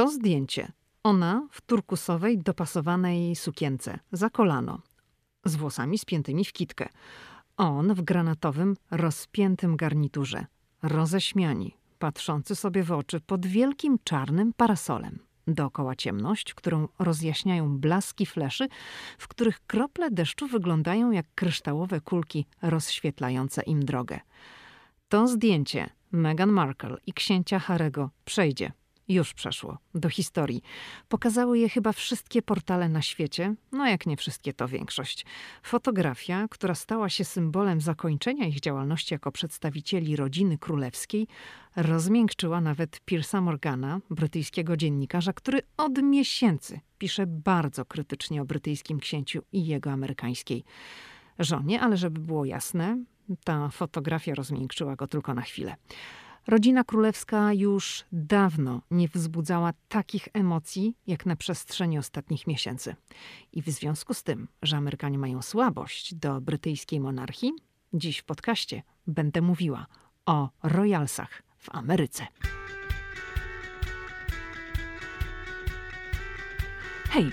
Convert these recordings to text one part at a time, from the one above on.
To zdjęcie. Ona w turkusowej, dopasowanej sukience, za kolano, z włosami spiętymi w kitkę. On w granatowym, rozpiętym garniturze, roześmiani, patrzący sobie w oczy pod wielkim czarnym parasolem. Dookoła ciemność, którą rozjaśniają blaski fleszy, w których krople deszczu wyglądają jak kryształowe kulki rozświetlające im drogę. To zdjęcie Meghan Markle i księcia Harego przejdzie już przeszło do historii. Pokazały je chyba wszystkie portale na świecie, no jak nie wszystkie, to większość. Fotografia, która stała się symbolem zakończenia ich działalności jako przedstawicieli rodziny królewskiej, rozmiękczyła nawet Piersa Morgana, brytyjskiego dziennikarza, który od miesięcy pisze bardzo krytycznie o brytyjskim księciu i jego amerykańskiej żonie, ale żeby było jasne, ta fotografia rozmiękczyła go tylko na chwilę. Rodzina królewska już dawno nie wzbudzała takich emocji jak na przestrzeni ostatnich miesięcy. I w związku z tym, że Amerykanie mają słabość do brytyjskiej monarchii, dziś w podcaście będę mówiła o royalsach w Ameryce. Hej,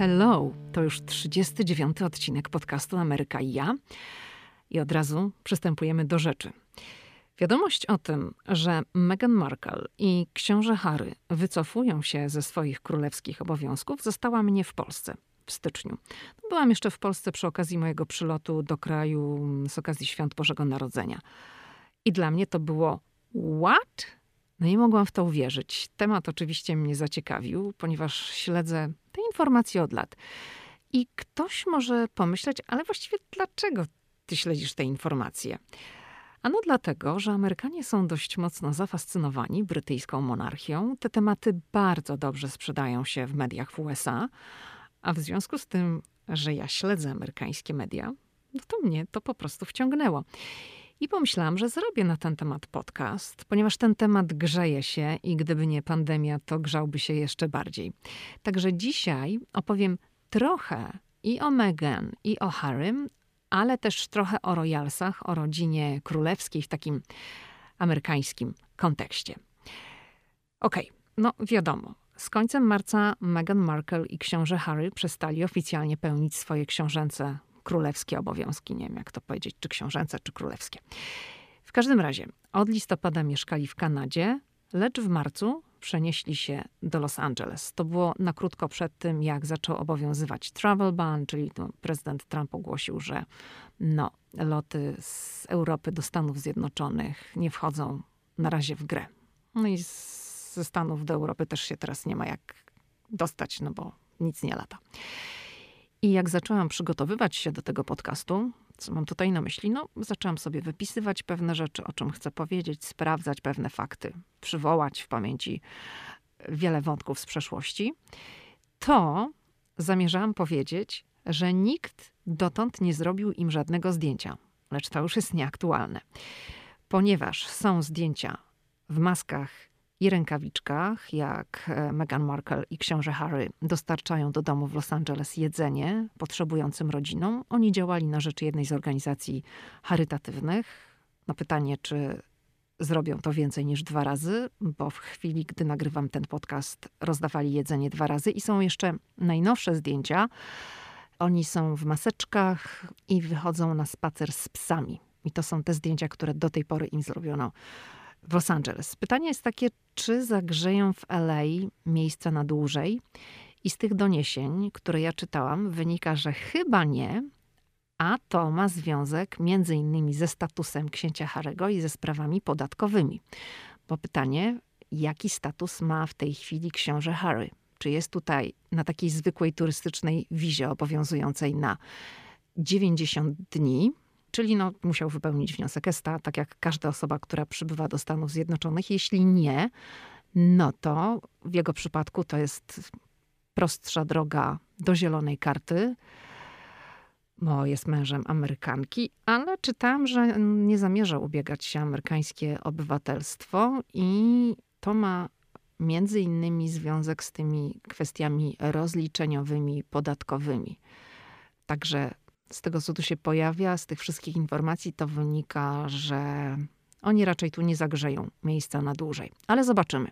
hello. To już 39 odcinek podcastu Ameryka i ja. I od razu przystępujemy do rzeczy. Wiadomość o tym, że Meghan Markle i książę Harry wycofują się ze swoich królewskich obowiązków, została mnie w Polsce w styczniu. Byłam jeszcze w Polsce przy okazji mojego przylotu do kraju z okazji Świąt Bożego Narodzenia. I dla mnie to było what? No nie mogłam w to uwierzyć. Temat oczywiście mnie zaciekawił, ponieważ śledzę te informacje od lat. I ktoś może pomyśleć, ale właściwie dlaczego ty śledzisz te informacje? Ano dlatego, że Amerykanie są dość mocno zafascynowani brytyjską monarchią. Te tematy bardzo dobrze sprzedają się w mediach w USA, a w związku z tym, że ja śledzę amerykańskie media, no to mnie to po prostu wciągnęło. I pomyślałam, że zrobię na ten temat podcast, ponieważ ten temat grzeje się i gdyby nie pandemia, to grzałby się jeszcze bardziej. Także dzisiaj opowiem trochę i o Meghan, i o Harrym, ale też trochę o royalsach, o rodzinie królewskiej w takim amerykańskim kontekście. Okej, okay, no wiadomo. Z końcem marca Meghan Markle i książę Harry przestali oficjalnie pełnić swoje książęce królewskie obowiązki. Nie wiem, jak to powiedzieć, czy książęce, czy królewskie. W każdym razie, od listopada mieszkali w Kanadzie, lecz w marcu przenieśli się do Los Angeles. To było na krótko przed tym, jak zaczął obowiązywać travel ban, czyli prezydent Trump ogłosił, że no, loty z Europy do Stanów Zjednoczonych nie wchodzą na razie w grę. No i ze Stanów do Europy też się teraz nie ma jak dostać, no bo nic nie lata. I jak zaczęłam przygotowywać się do tego podcastu, co mam tutaj na myśli? No, zaczęłam sobie wypisywać pewne rzeczy, o czym chcę powiedzieć, sprawdzać pewne fakty, przywołać w pamięci wiele wątków z przeszłości. To zamierzałam powiedzieć, że nikt dotąd nie zrobił im żadnego zdjęcia, lecz to już jest nieaktualne, ponieważ są zdjęcia w maskach i rękawiczkach, jak e, Meghan Markle i książę Harry dostarczają do domu w Los Angeles jedzenie potrzebującym rodzinom. Oni działali na rzecz jednej z organizacji charytatywnych. Na pytanie, czy zrobią to więcej niż dwa razy, bo w chwili, gdy nagrywam ten podcast, rozdawali jedzenie dwa razy i są jeszcze najnowsze zdjęcia. Oni są w maseczkach i wychodzą na spacer z psami. I to są te zdjęcia, które do tej pory im zrobiono w Los Angeles. Pytanie jest takie, czy zagrzeją w LA miejsca na dłużej? I z tych doniesień, które ja czytałam, wynika, że chyba nie, a to ma związek między innymi ze statusem księcia Harego i ze sprawami podatkowymi. Bo pytanie, jaki status ma w tej chwili książę Harry? Czy jest tutaj na takiej zwykłej turystycznej wizie obowiązującej na 90 dni, czyli no, musiał wypełnić wniosek ESTA, tak jak każda osoba, która przybywa do Stanów Zjednoczonych. Jeśli nie, no to w jego przypadku to jest prostsza droga do zielonej karty, bo jest mężem Amerykanki, ale czytałam, że nie zamierza ubiegać się amerykańskie obywatelstwo i to ma między innymi związek z tymi kwestiami rozliczeniowymi, podatkowymi. Także z tego, co tu się pojawia, z tych wszystkich informacji, to wynika, że oni raczej tu nie zagrzeją miejsca na dłużej. Ale zobaczymy.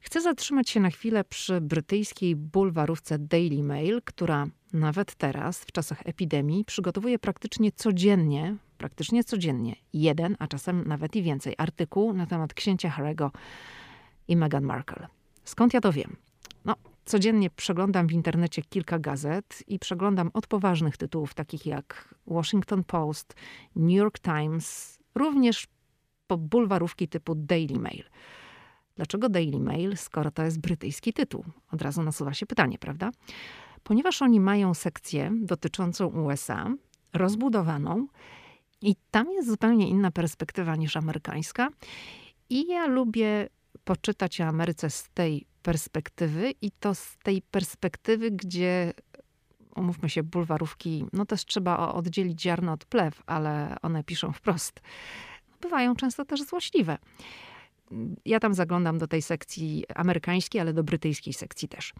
Chcę zatrzymać się na chwilę przy brytyjskiej bulwarówce Daily Mail, która nawet teraz, w czasach epidemii, przygotowuje praktycznie codziennie, praktycznie codziennie, jeden, a czasem nawet i więcej artykuł na temat księcia Harry'ego i Meghan Markle. Skąd ja to wiem? Codziennie przeglądam w internecie kilka gazet i przeglądam od poważnych tytułów, takich jak Washington Post, New York Times, również po bulwarówki typu Daily Mail. Dlaczego Daily Mail, skoro to jest brytyjski tytuł? Od razu nasuwa się pytanie, prawda? Ponieważ oni mają sekcję dotyczącą USA, rozbudowaną, i tam jest zupełnie inna perspektywa niż amerykańska. I ja lubię poczytać o Ameryce z tej perspektywy i to z tej perspektywy, gdzie umówmy się, bulwarówki, no też trzeba oddzielić ziarno od plew, ale one piszą wprost. Bywają często też złośliwe. Ja tam zaglądam do tej sekcji amerykańskiej, ale do brytyjskiej sekcji też.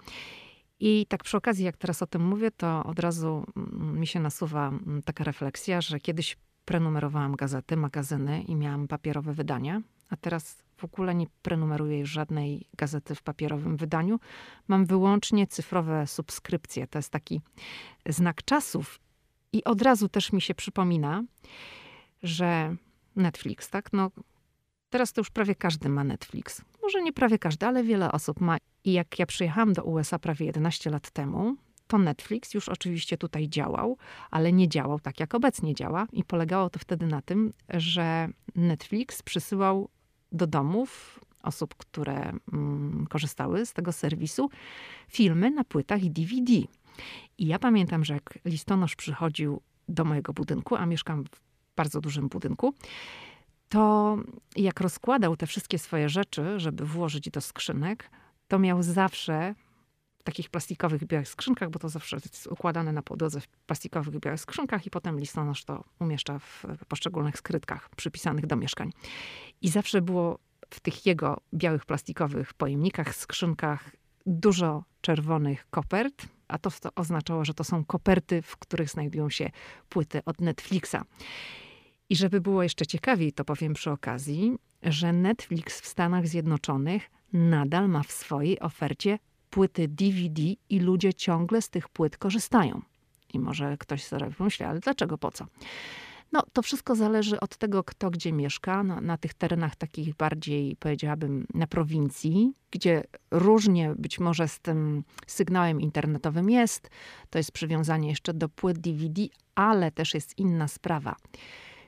I tak przy okazji, jak teraz o tym mówię, to od razu mm, mi się nasuwa mm, taka refleksja, że kiedyś prenumerowałam gazety, magazyny i miałam papierowe wydania, a teraz w ogóle nie prenumeruję już żadnej gazety w papierowym wydaniu. Mam wyłącznie cyfrowe subskrypcje. To jest taki znak czasów. I od razu też mi się przypomina, że Netflix, tak? No, teraz to już prawie każdy ma Netflix. Może nie prawie każdy, ale wiele osób ma. I jak ja przyjechałam do USA prawie 11 lat temu, to Netflix już oczywiście tutaj działał, ale nie działał tak, jak obecnie działa. I polegało to wtedy na tym, że Netflix przysyłał do domów osób, które mm, korzystały z tego serwisu, filmy na płytach i DVD. I ja pamiętam, że jak listonosz przychodził do mojego budynku, a mieszkam w bardzo dużym budynku, to jak rozkładał te wszystkie swoje rzeczy, żeby włożyć do skrzynek, to miał zawsze takich plastikowych białych skrzynkach, bo to zawsze jest układane na podłodze w plastikowych białych skrzynkach i potem listonosz to umieszcza w poszczególnych skrytkach przypisanych do mieszkań. I zawsze było w tych jego białych plastikowych pojemnikach, skrzynkach dużo czerwonych kopert, a to, to oznaczało, że to są koperty, w których znajdują się płyty od Netflixa. I żeby było jeszcze ciekawiej, to powiem przy okazji, że Netflix w Stanach Zjednoczonych nadal ma w swojej ofercie płyty DVD i ludzie ciągle z tych płyt korzystają. I może ktoś sobie pomyśli, ale dlaczego, po co? No, to wszystko zależy od tego, kto gdzie mieszka. No, na tych terenach takich bardziej, powiedziałabym, na prowincji, gdzie różnie być może z tym sygnałem internetowym jest. To jest przywiązanie jeszcze do płyt DVD, ale też jest inna sprawa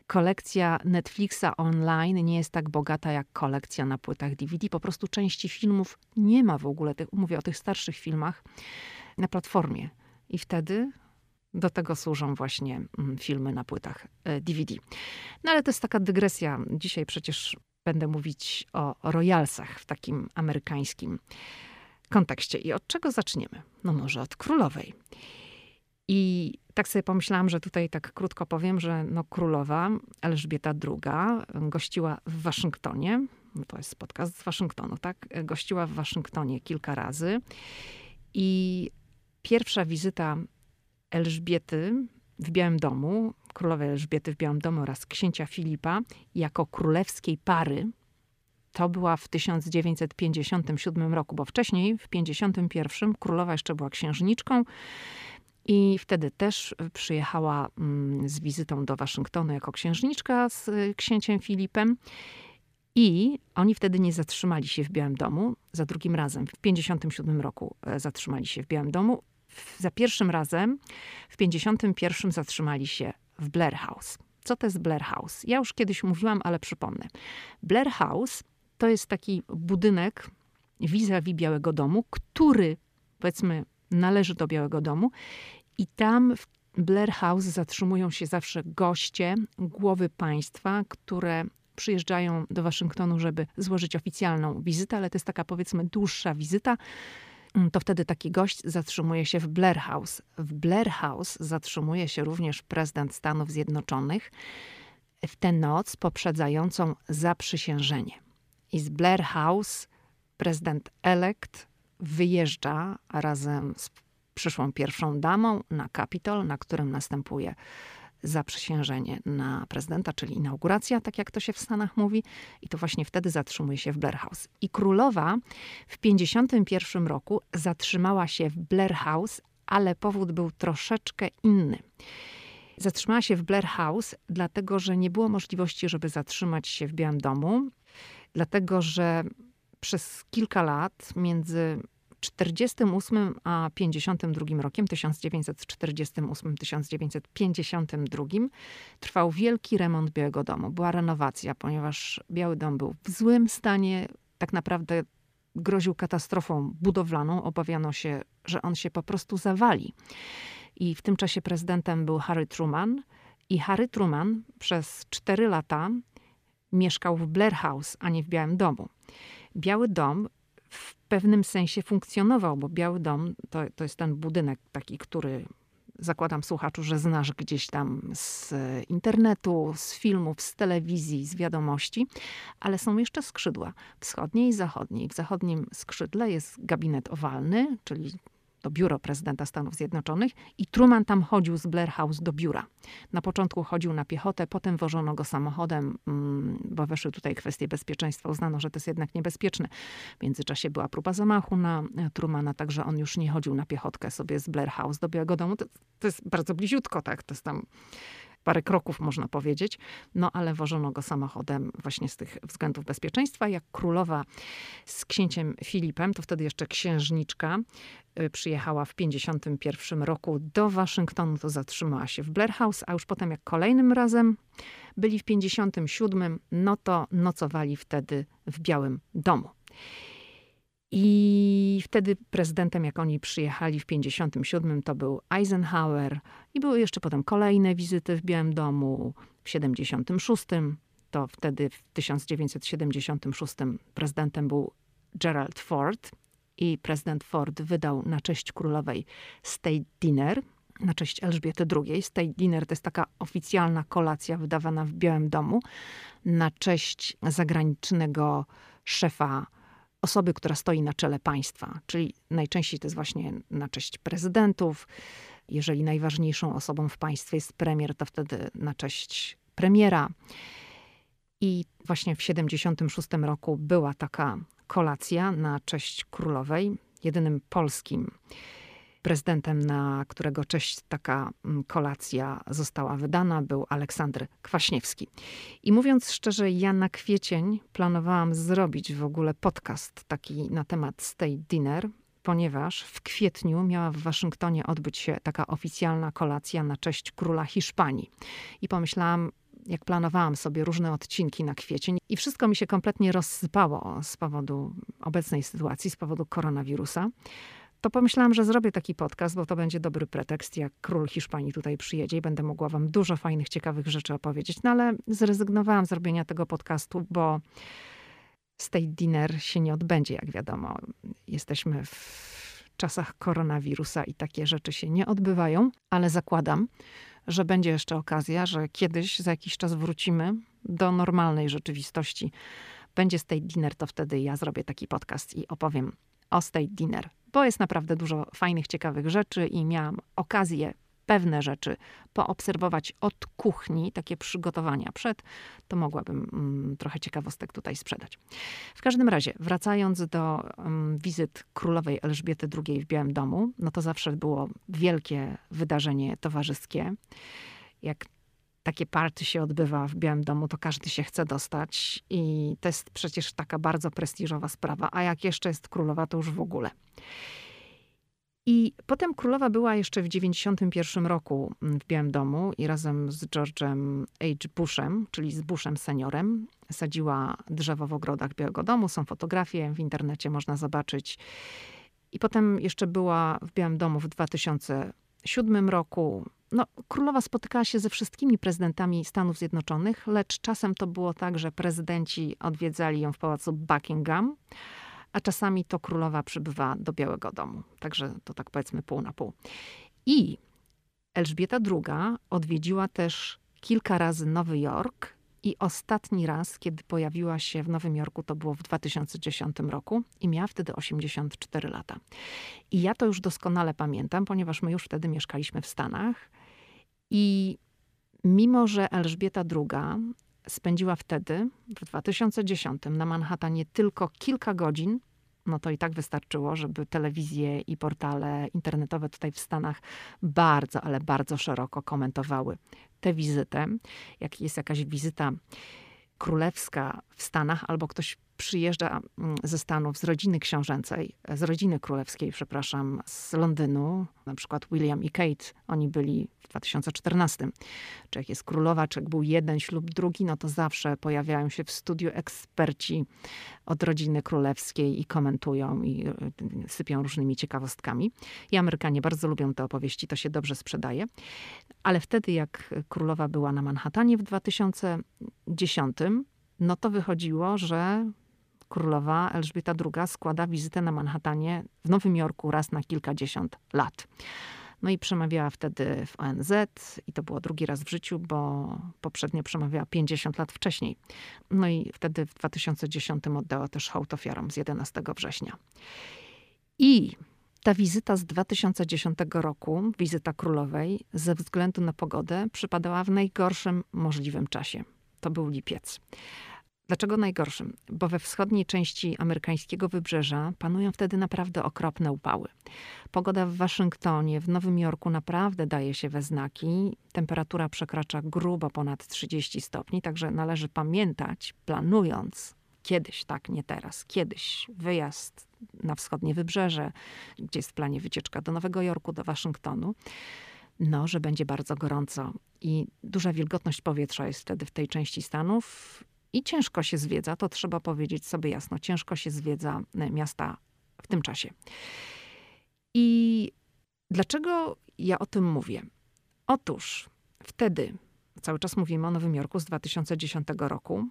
kolekcja Netflixa online nie jest tak bogata jak kolekcja na płytach DVD. Po prostu części filmów nie ma w ogóle, tych, mówię o tych starszych filmach, na platformie. I wtedy do tego służą właśnie mm, filmy na płytach DVD. E, no ale to jest taka dygresja. Dzisiaj przecież będę mówić o royalsach w takim amerykańskim kontekście. I od czego zaczniemy? No może od królowej. I tak sobie pomyślałam, że tutaj tak krótko powiem, że no królowa Elżbieta II gościła w Waszyngtonie. To jest podcast z Waszyngtonu, tak? Gościła w Waszyngtonie kilka razy. I pierwsza wizyta Elżbiety w Białym Domu, królowej Elżbiety w Białym Domu oraz księcia Filipa jako królewskiej pary, to była w 1957 roku, bo wcześniej, w 1951, królowa jeszcze była księżniczką. I wtedy też przyjechała mm, z wizytą do Waszyngtonu jako księżniczka z y, księciem Filipem. I oni wtedy nie zatrzymali się w Białym Domu. Za drugim razem, w 1957 roku e, zatrzymali się w Białym Domu. Za pierwszym razem, w 1951 zatrzymali się w Blair House. Co to jest Blair House? Ja już kiedyś mówiłam, ale przypomnę. Blair House to jest taki budynek vis-a-vis Białego Domu, który powiedzmy należy do Białego Domu i tam w Blair House zatrzymują się zawsze goście, głowy państwa, które przyjeżdżają do Waszyngtonu, żeby złożyć oficjalną wizytę, ale to jest taka powiedzmy dłuższa wizyta. Mm, to wtedy taki gość zatrzymuje się w Blair House. W Blair House zatrzymuje się również prezydent Stanów Zjednoczonych w tę noc poprzedzającą zaprzysiężenie. I z Blair House prezydent elekt wyjeżdża razem z przyszłą pierwszą damą na Kapitol, na którym następuje zaprzysiężenie na prezydenta, czyli inauguracja, tak jak to się w Stanach mówi. I to właśnie wtedy zatrzymuje się w Blair House. I królowa w 1951 roku zatrzymała się w Blair House, ale powód był troszeczkę inny. Zatrzymała się w Blair House, dlatego że nie było możliwości, żeby zatrzymać się w Białym Domu, dlatego że przez kilka lat między 48 a 52 rokiem, 1948-1952, trwał wielki remont Białego Domu. Była renowacja, ponieważ Biały Dom był w złym stanie, tak naprawdę groził katastrofą budowlaną. Obawiano się, że on się po prostu zawali. I w tym czasie prezydentem był Harry Truman. I Harry Truman przez 4 lata mieszkał w Blair House, a nie w Białym Domu. Biały Dom pewnym sensie funkcjonował, bo Biały Dom to, to jest ten budynek taki, który zakładam słuchaczu, że znasz gdzieś tam z internetu, z filmów, z telewizji, z wiadomości, ale są jeszcze skrzydła wschodnie i zachodnie. W zachodnim skrzydle jest gabinet owalny, czyli to biuro prezydenta Stanów Zjednoczonych i Truman tam chodził z Blair House do biura. Na początku chodził na piechotę, potem wożono go samochodem, mm, bo weszły tutaj kwestie bezpieczeństwa. Uznano, że to jest jednak niebezpieczne. W międzyczasie była próba zamachu na e, Trumana, także on już nie chodził na piechotkę sobie z Blair House do Białego Domu. To, to jest bardzo bliziutko, tak? To jest tam parę kroków, można powiedzieć. No ale wożono go samochodem właśnie z tych względów bezpieczeństwa. Jak królowa z księciem Filipem, to wtedy jeszcze księżniczka, przyjechała w 51 roku do Waszyngtonu, to zatrzymała się w Blair House, a już potem jak kolejnym razem byli w 57, no to nocowali wtedy w Białym Domu. I wtedy prezydentem, jak oni przyjechali w 57, to był Eisenhower i były jeszcze potem kolejne wizyty w Białym Domu. W 76, to wtedy w 1976 prezydentem był Gerald Ford i prezydent Ford wydał na cześć królowej State Dinner, na cześć Elżbiety II. State Dinner to jest taka oficjalna kolacja wydawana w Białym Domu na cześć zagranicznego szefa osoby, która stoi na czele państwa, czyli najczęściej to jest właśnie na cześć prezydentów. Jeżeli najważniejszą osobą w państwie jest premier, to wtedy na cześć premiera. I właśnie w 76 roku była taka kolacja na cześć królowej, jedynym polskim Prezydentem, na którego cześć taka mm, kolacja została wydana, był Aleksander Kwaśniewski. I mówiąc szczerze, ja na kwiecień planowałam zrobić w ogóle podcast taki na temat State Dinner, ponieważ w kwietniu miała w Waszyngtonie odbyć się taka oficjalna kolacja na cześć króla Hiszpanii. I pomyślałam, jak planowałam sobie różne odcinki na kwiecień i wszystko mi się kompletnie rozsypało z powodu obecnej sytuacji, z powodu koronawirusa to pomyślałam, że zrobię taki podcast, bo to będzie dobry pretekst, jak król Hiszpanii tutaj przyjedzie i będę mogła wam dużo fajnych, ciekawych rzeczy opowiedzieć. No ale zrezygnowałam z robienia tego podcastu, bo State Dinner się nie odbędzie, jak wiadomo. Jesteśmy w czasach koronawirusa i takie rzeczy się nie odbywają, ale zakładam, że będzie jeszcze okazja, że kiedyś, za jakiś czas wrócimy do normalnej rzeczywistości. Będzie State Dinner, to wtedy ja zrobię taki podcast i opowiem o State Dinner bo jest naprawdę dużo fajnych, ciekawych rzeczy i miałam okazję pewne rzeczy poobserwować od kuchni, takie przygotowania przed, to mogłabym mm, trochę ciekawostek tutaj sprzedać. W każdym razie, wracając do mm, wizyt królowej Elżbiety II w Białym Domu, no to zawsze było wielkie wydarzenie towarzyskie. Jak takie party się odbywa w Białym Domu, to każdy się chce dostać i to jest przecież taka bardzo prestiżowa sprawa, a jak jeszcze jest królowa, to już w ogóle. I potem królowa była jeszcze w 91 roku w Białym Domu i razem z George'em H. Bushem, czyli z Bushem seniorem, sadziła drzewo w ogrodach Białego Domu. Są fotografie, w internecie można zobaczyć. I potem jeszcze była w Białym Domu w 2007 roku. no, królowa spotykała się ze wszystkimi prezydentami Stanów Zjednoczonych, lecz czasem to było tak, że prezydenci odwiedzali ją w pałacu Buckingham, a czasami to królowa przybywa do Białego Domu. Także to tak powiedzmy pół na pół. I Elżbieta II odwiedziła też kilka razy Nowy Jork i ostatni raz, kiedy pojawiła się w Nowym Jorku, to było w 2010 roku i miała wtedy 84 lata. I ja to już doskonale pamiętam, ponieważ my już wtedy mieszkaliśmy w Stanach. I mimo, że Elżbieta II spędziła wtedy, w 2010, na Manhattanie tylko kilka godzin, no to i tak wystarczyło, żeby telewizje i portale internetowe tutaj w Stanach bardzo, ale bardzo szeroko komentowały tę wizytę. Jak jest jakaś wizyta królewska w Stanach, albo ktoś przyjeżdża mm, ze Stanów, z rodziny książęcej, z rodziny królewskiej, przepraszam, z Londynu, na przykład William i Kate, oni byli w 2014. Czy jak jest królowa, czy jak był jeden ślub, drugi, no to zawsze pojawiają się w studiu eksperci od rodziny królewskiej i komentują i y, sypią różnymi ciekawostkami. I Amerykanie bardzo lubią te opowieści, to się dobrze sprzedaje. Ale wtedy, jak królowa była na Manhattanie w 2010, no to wychodziło, że królowa Elżbieta II składa wizytę na Manhattanie w Nowym Jorku raz na kilkadziesiąt lat. No i przemawiała wtedy w ONZ i to było drugi raz w życiu, bo poprzednio przemawiała 50 lat wcześniej. No i wtedy w 2010 oddała też hołd ofiarom z 11 września. I ta wizyta z 2010 roku, wizyta królowej, ze względu na pogodę, przypadała w najgorszym możliwym czasie. To był lipiec. Dlaczego najgorszym? Bo we wschodniej części amerykańskiego wybrzeża panują wtedy naprawdę okropne upały. Pogoda w Waszyngtonie, w Nowym Jorku naprawdę daje się we znaki. Temperatura przekracza grubo ponad 30 stopni, także należy pamiętać, planując kiedyś, tak, nie teraz, kiedyś wyjazd na wschodnie wybrzeże, gdzie jest w planie wycieczka do Nowego Jorku, do Waszyngtonu, no, że będzie bardzo gorąco i duża wilgotność powietrza jest wtedy w tej części Stanów i ciężko się zwiedza, to trzeba powiedzieć sobie jasno, ciężko się zwiedza e, miasta w tym czasie. I dlaczego ja o tym mówię? Otóż wtedy, cały czas mówimy o Nowym Jorku z 2010 roku,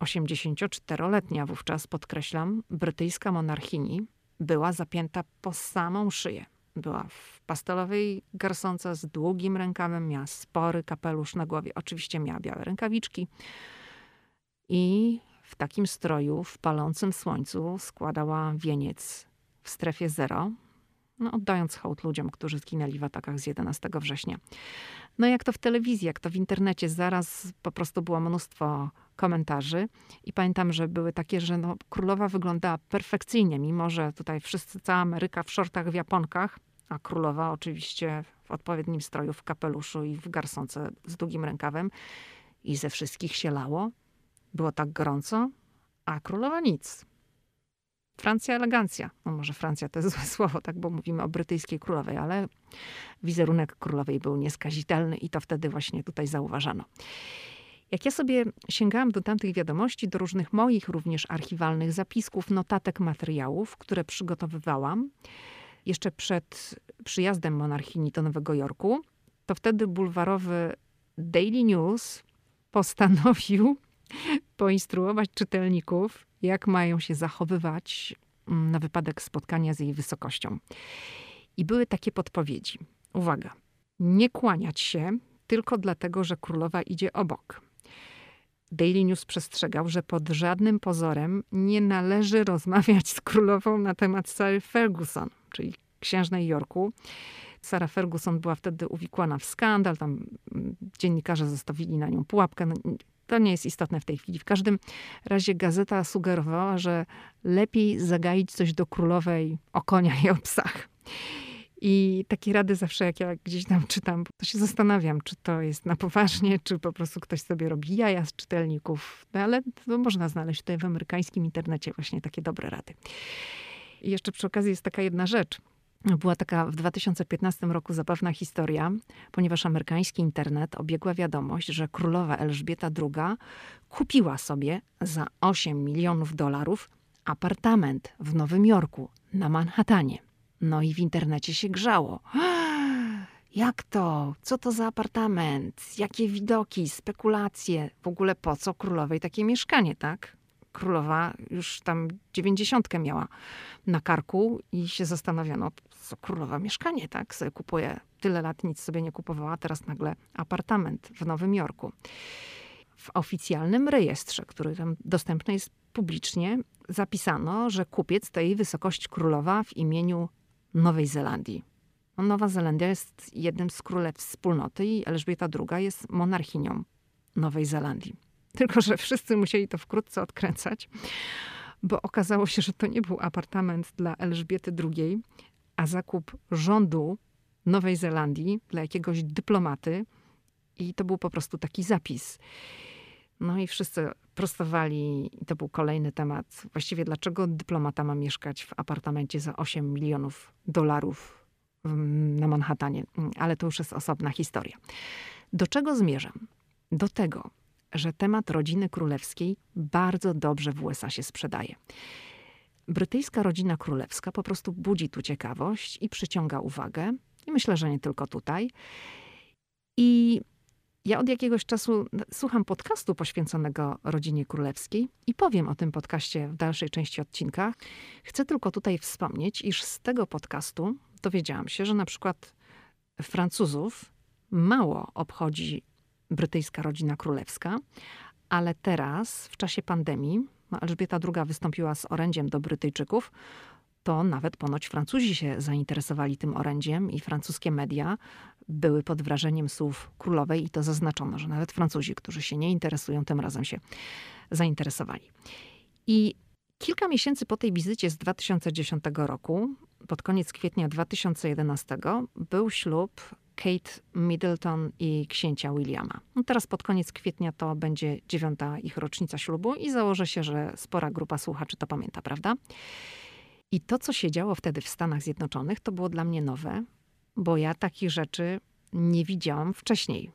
84-letnia wówczas, podkreślam, brytyjska monarchini była zapięta po samą szyję. Była w pastelowej garsonce z długim rękawem, miała spory kapelusz na głowie. Oczywiście miała białe rękawiczki, i w takim stroju w palącym słońcu składała wieniec w strefie zero, no, oddając hołd ludziom, którzy zginęli w atakach z 11 września. No jak to w telewizji, jak to w internecie, zaraz po prostu było mnóstwo komentarzy i pamiętam, że były takie, że no, królowa wyglądała perfekcyjnie, mimo że tutaj wszyscy, cała Ameryka w shortach, w japonkach, a królowa oczywiście w odpowiednim stroju, w kapeluszu i w garsonce z długim rękawem i ze wszystkich się lało. Było tak gorąco, a królowa nic. Francja elegancja. No może Francja to jest złe słowo, tak, bo mówimy o brytyjskiej królowej, ale wizerunek królowej był nieskazitelny i to wtedy właśnie tutaj zauważano. Jak ja sobie sięgałam do tamtych wiadomości, do różnych moich również archiwalnych zapisków, notatek, materiałów, które przygotowywałam jeszcze przed przyjazdem monarchini do Nowego Jorku, to wtedy bulwarowy Daily News postanowił poinstruować czytelników, jak mają się zachowywać mm, na wypadek spotkania z jej wysokością. I były takie podpowiedzi. Uwaga, nie kłaniać się tylko dlatego, że królowa idzie obok. Daily News przestrzegał, że pod żadnym pozorem nie należy rozmawiać z królową na temat Sary Ferguson, czyli księżnej Yorku. Sara Ferguson była wtedy uwikłana w skandal, tam mm, dziennikarze zostawili na nią pułapkę. To nie jest istotne w tej chwili. W każdym razie gazeta sugerowała, że lepiej zagaić coś do królowej o koniach i o psach. I takie rady zawsze, jak ja gdzieś tam czytam, to się zastanawiam, czy to jest na poważnie, czy po prostu ktoś sobie robi jaja z czytelników. No ale to można znaleźć tutaj w amerykańskim internecie właśnie takie dobre rady. I jeszcze przy okazji jest taka jedna rzecz. Była taka w 2015 roku zabawna historia, ponieważ amerykański internet obiegła wiadomość, że królowa Elżbieta II kupiła sobie za 8 milionów dolarów apartament w Nowym Jorku na Manhattanie. No i w internecie się grzało. Jak to? Co to za apartament? Jakie widoki, spekulacje? W ogóle po co królowej takie mieszkanie, tak? Królowa już tam dziewięćdziesiątkę miała na karku i się zastanawiano, co królowa mieszkanie, tak? Sobie tyle lat, nic sobie nie kupowała, teraz nagle apartament w Nowym Jorku. W oficjalnym rejestrze, który tam dostępny jest publicznie, zapisano, że kupiec to jej wysokość królowa w imieniu Nowej Zelandii. No, Nowa Zelandia jest jednym z królestw wspólnoty i Elżbieta II jest monarchinią Nowej Zelandii. Tylko, że wszyscy musieli to wkrótce odkręcać, bo okazało się, że to nie był apartament dla Elżbiety II, a zakup rządu Nowej Zelandii dla jakiegoś dyplomaty. I to był po prostu taki zapis. No i wszyscy prostowali, i to był kolejny temat. Właściwie, dlaczego dyplomata ma mieszkać w apartamencie za 8 milionów dolarów na Manhattanie? Ale to już jest osobna historia. Do czego zmierzam? Do tego, że temat rodziny królewskiej bardzo dobrze w USA się sprzedaje. Brytyjska rodzina królewska po prostu budzi tu ciekawość i przyciąga uwagę. I myślę, że nie tylko tutaj. I ja od jakiegoś czasu słucham podcastu poświęconego rodzinie królewskiej i powiem o tym podcaście w dalszej części odcinka. Chcę tylko tutaj wspomnieć, iż z tego podcastu dowiedziałam się, że na przykład Francuzów mało obchodzi brytyjska rodzina królewska, ale teraz, w czasie pandemii, no Elżbieta II wystąpiła z orędziem do Brytyjczyków, to nawet ponoć Francuzi się zainteresowali tym orędziem i francuskie media były pod wrażeniem słów królowej i to zaznaczono, że nawet Francuzi, którzy się nie interesują, tym razem się zainteresowali. I kilka miesięcy po tej wizycie z 2010 roku, pod koniec kwietnia 2011, był ślub Kate Middleton i księcia Williama. No teraz pod koniec kwietnia to będzie dziewiąta ich rocznica ślubu i założę się, że spora grupa słuchaczy to pamięta, prawda? I to, co się działo wtedy w Stanach Zjednoczonych, to było dla mnie nowe, bo ja takich rzeczy nie widziałam wcześniej.